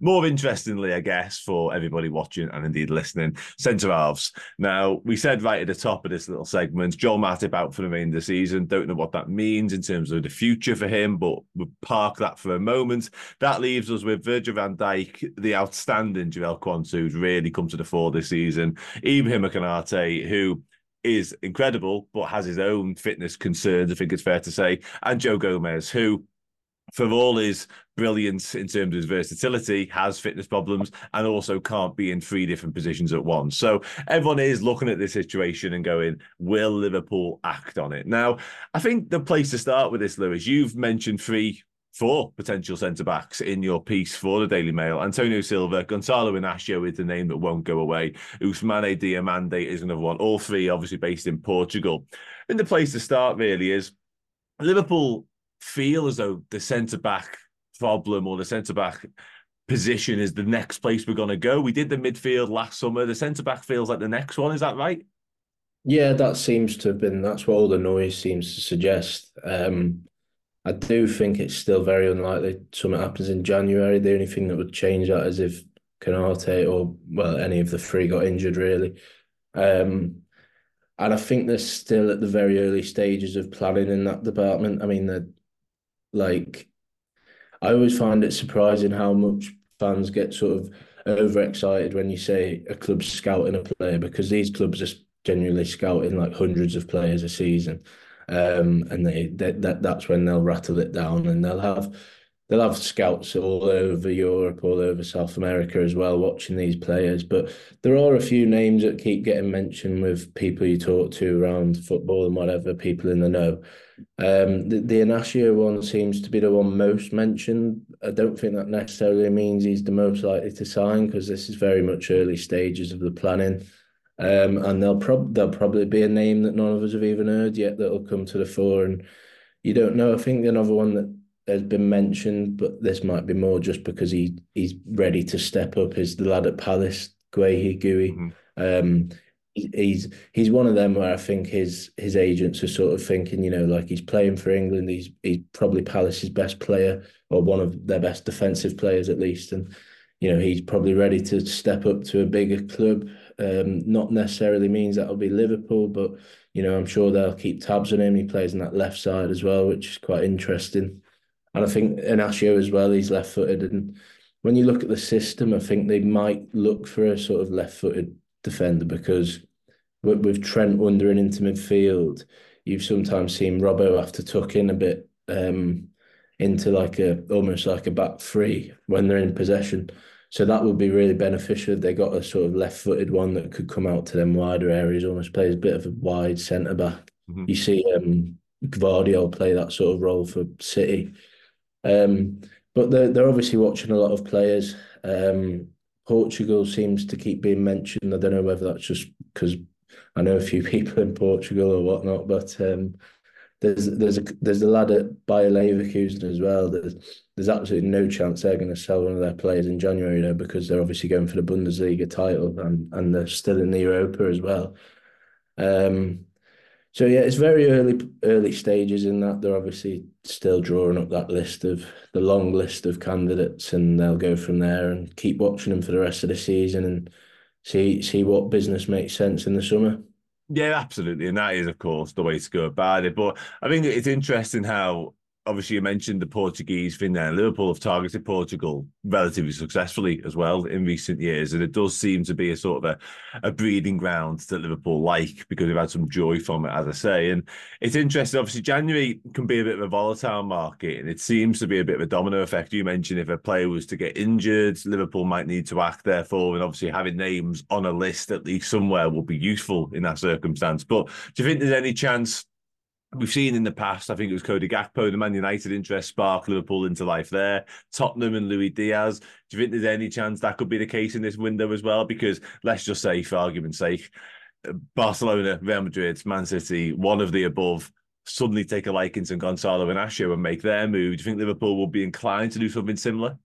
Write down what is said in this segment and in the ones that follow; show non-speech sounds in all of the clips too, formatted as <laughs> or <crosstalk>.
More interestingly, I guess, for everybody watching and indeed listening, centre halves. Now, we said right at the top of this little segment, Joel Matip out for the remainder of the season. Don't know what that means in terms of the future for him, but we'll park that for a moment. That leaves us with Virgil van Dijk, the outstanding Jarell Quansah, who's really come to the fore this season. Ibrahim Konate, who is incredible, but has his own fitness concerns, I think it's fair to say, and Joe Gomez, who for all his brilliance in terms of his versatility, has fitness problems and also can't be in three different positions at once. So everyone is looking at this situation and going, will Liverpool act on it? Now, I think the place to start with this, Lewis, you've mentioned three four potential centre backs in your piece for the Daily Mail. Antonio Silva, Gonzalo Inacio is the name that won't go away. Ousmane Diomande is another one. All three obviously based in Portugal. And the place to start really is Liverpool feel as though the centre back problem or the centre back position is the next place we're going to go. We did the midfield last summer. The centre back feels like the next one. Is that right? Yeah, that seems to have been. That's what all the noise seems to suggest. Um, I do think it's still very unlikely something happens in January. The only thing that would change that is if Konate or well any of the three got injured really. Um, and I think they're still at the very early stages of planning in that department. I mean, they're like I always find it surprising how much fans get sort of overexcited when you say a club's scouting a player because these clubs are genuinely scouting like hundreds of players a season. Um, and they, they that that's when they'll rattle it down and they'll have they'll have scouts all over Europe, all over South America as well, watching these players. But there are a few names that keep getting mentioned with people you talk to around football and whatever, people in the know. Um, the, the Inacio one seems to be the one most mentioned. I don't think that necessarily means he's the most likely to sign because this is very much early stages of the planning. Um, and there'll, prob- there'll probably be a name that none of us have even heard yet that'll come to the fore. And you don't know. I think another one that has been mentioned, but this might be more just because he he's ready to step up is the lad at Palace, Guehi Gui. Mm-hmm. Um, he's he's one of them where I think his his agents are sort of thinking, you know, like he's playing for England. He's he's probably Palace's best player or one of their best defensive players at least, and you know he's probably ready to step up to a bigger club. Um, not necessarily means that'll be Liverpool, but you know I'm sure they'll keep tabs on him. He plays on that left side as well, which is quite interesting. And I think Inacio as well, he's left footed. And when you look at the system, I think they might look for a sort of left footed defender because with, with Trent wandering into midfield, you've sometimes seen Robbo have to tuck in a bit um, into like a almost like a back three when they're in possession. So that would be really beneficial. They got a sort of left-footed one that could come out to them wider areas, almost plays a bit of a wide centre back. Mm-hmm. You see um, Gvardiol play that sort of role for City. Um, but they're, they're obviously watching a lot of players. Um, Portugal seems to keep being mentioned. I don't know whether that's just because I know a few <laughs> people in Portugal or whatnot, but um, there's there's a there's a lad at Bayer Leverkusen as well. There's there's absolutely no chance they're going to sell one of their players in January though, because they're obviously going for the Bundesliga title and and they're still in the Europa as well. Um, so yeah, it's very early early stages in that. They're obviously still drawing up that list of the long list of candidates, and they'll go from there and keep watching them for the rest of the season and see see what business makes sense in the summer. Yeah, absolutely, and that is, of course, the way to go about it. But I think it's interesting how obviously you mentioned the Portuguese thing there. Liverpool have targeted Portugal relatively successfully as well in recent years, and it does seem to be a sort of a, a breeding ground that Liverpool like because they've had some joy from it, as I say. And it's interesting. Obviously, January can be a bit of a volatile market, and it seems to be a bit of a domino effect. You mentioned if a player was to get injured, Liverpool might need to act therefore, and obviously having names on a list at least somewhere will be useful in that circumstance. But do you think there's any chance? We've seen in the past, I think it was Cody Gakpo, the Man United interest spark Liverpool into life there. Tottenham and Luis Diaz. Do you think there's any chance that could be the case in this window as well? Because let's just say, for argument's sake, uh, Barcelona, Real Madrid, Man City, one of the above, suddenly take a liking to Gonzalo Inacio and make their move. Do you think Liverpool will be inclined to do something similar?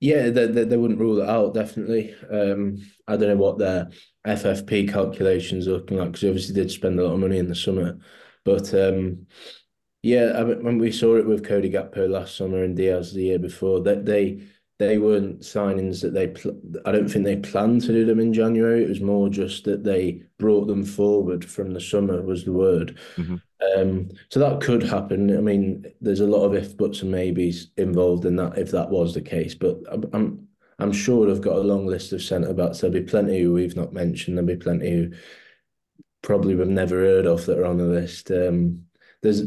Yeah, they, they, they wouldn't rule it out, definitely. Um, I don't know what their FFP calculations are looking like because obviously they did spend a lot of money in the summer. But um, yeah, I when we saw it with Cody Gakpo last summer and Diaz the year before, that they they weren't signings that they. I don't think they planned to do them in January. It was more just that they brought them forward from the summer was the word. Mm-hmm. Um, so that could happen. I mean, there's a lot of if buts and maybes involved in that if that was the case. But I'm I'm sure they've got a long list of centre backs. There'll be plenty who we've not mentioned. There'll be plenty who probably we've never heard of that are on the list. Um, there's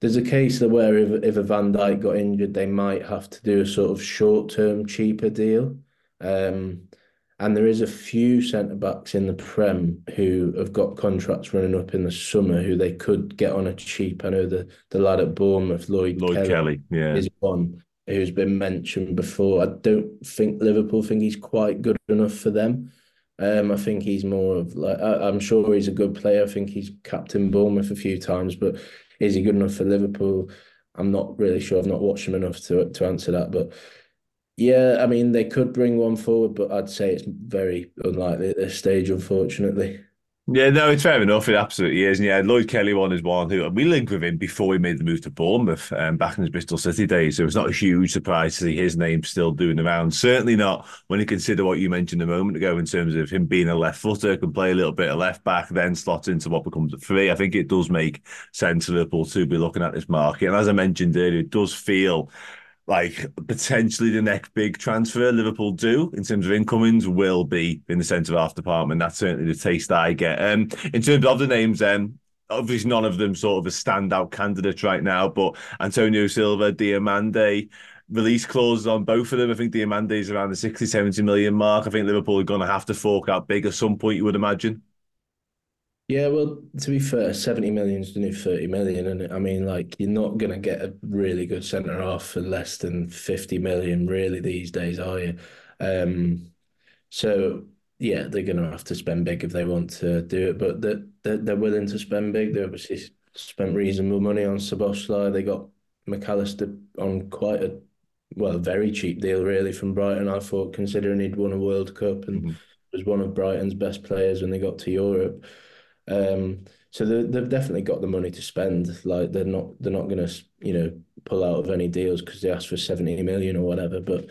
there's a case that where if if a Van Dijk got injured, they might have to do a sort of short term cheaper deal. Um, and there is a few centre backs in the Prem who have got contracts running up in the summer who they could get on a cheap. I know the the lad at Bournemouth, Lloyd Lloyd Kelly, Kelly yeah, is one who's been mentioned before. I don't think Liverpool think he's quite good enough for them. Um, I think he's more of like I, am sure he's a good player. I think he's captain Bournemouth a few times, but is he good enough for Liverpool? I'm not really sure. I've not watched him enough to to answer that. But yeah, I mean they could bring one forward, but I'd say it's very unlikely at this stage, unfortunately. Yeah, no, it's fair enough. It absolutely is. And yeah, Lloyd Kelly one is one who we linked with him before he made the move to Bournemouth um, back in his Bristol City days. So it's not a huge surprise to see his name still doing around. Certainly not when you consider what you mentioned a moment ago in terms of him being a left footer, can play a little bit of left back, then slot into what becomes a three. I think it does make sense for Liverpool to be looking at this market. And as I mentioned earlier, it does feel like potentially the next big transfer Liverpool do in terms of incomings will be in the centre half department. That's certainly the taste I get. Um, in terms of the names, um, obviously none of them sort of a standout candidate right now, but Antonio Silva, Diomande, release clauses on both of them. I think Diomande is around the 60, 70 million mark. I think Liverpool are going to have to fork out big at some point, you would imagine. Yeah, well, to be fair, 70 million is the new 30 million. And I mean, like, you're not going to get a really good centre half for less than 50 million, really, these days, are you? Um, so, yeah, they're going to have to spend big if they want to do it, but they're, they're, they're willing to spend big. They obviously spent reasonable money on Szoboszlai. They got Mac Allister on quite a, well, very cheap deal, really, from Brighton, I thought, considering he'd won a World Cup and mm-hmm. was one of Brighton's best players when they got to Europe. Um, so they've definitely got the money to spend. Like they're not they're not going to you know pull out of any deals because they asked for seventy million or whatever. But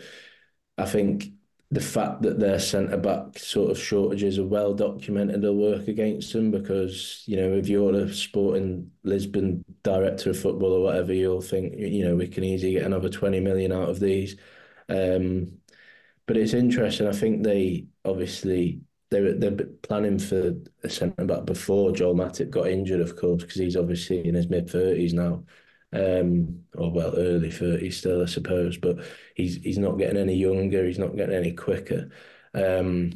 I think the fact that their centre back sort of shortages are well documented will work against them because you know if you're a Sporting Lisbon director of football or whatever, you'll think you know we can easily get another twenty million out of these. Um, but it's interesting. I think they obviously they were they're planning for a centre back before Joel Matip got injured, of course, because he's obviously in his mid thirties now, um, or well, early thirties still, I suppose. But he's he's not getting any younger. He's not getting any quicker. Um,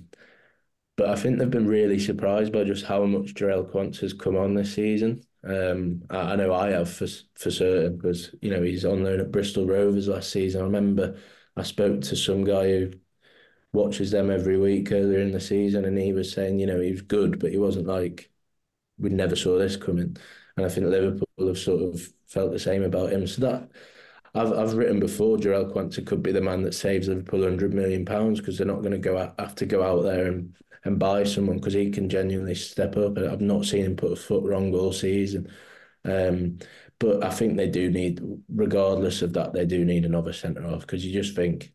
but I think they've been really surprised by just how much Jarell Quansah has come on this season. Um, I, I, know I have for for certain because you know he's on loan at Bristol Rovers last season. I remember I spoke to some guy who watches them every week earlier in the season, and he was saying, you know, he was good, but he wasn't like we never saw this coming. And I think Liverpool have sort of felt the same about him. So that I've I've written before, Jarell Quansah could be the man that saves Liverpool hundred million pounds because they're not going to go out, have to go out there and and buy someone because he can genuinely step up. I've not seen him put a foot wrong all season. Um, but I think they do need, regardless of that, they do need another centre half because you just think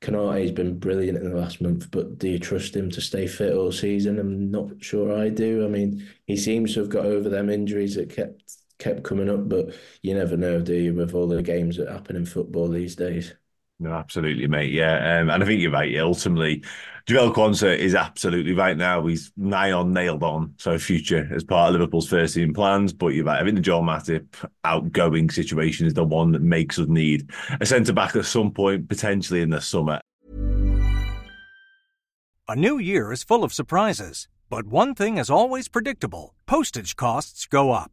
Konaté's been brilliant in the last month, but do you trust him to stay fit all season? I'm not sure I do. I mean, he seems to have got over them injuries that kept kept coming up, but you never know, do you, with all the games that happen in football these days. No, absolutely, mate. Yeah, um, and I think you're right. Ultimately, Jarell Quansah is absolutely right now. He's nigh on, nailed on. So future as part of Liverpool's first team plans. But you're right. I think the Joel Matip outgoing situation is the one that makes us need a centre back at some point, potentially in the summer. A new year is full of surprises, but one thing is always predictable: postage costs go up.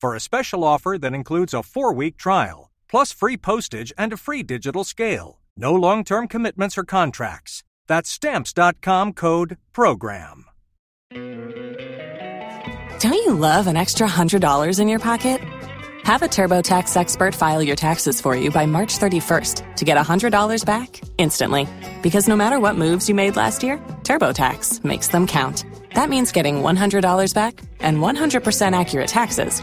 for a special offer that includes a four week trial, plus free postage and a free digital scale. No long term commitments or contracts. That's stamps.com code program. Don't you love an extra $100 in your pocket? Have a TurboTax expert file your taxes for you by March 31st to get $100 back instantly. Because no matter what moves you made last year, TurboTax makes them count. That means getting $100 back and 100% accurate taxes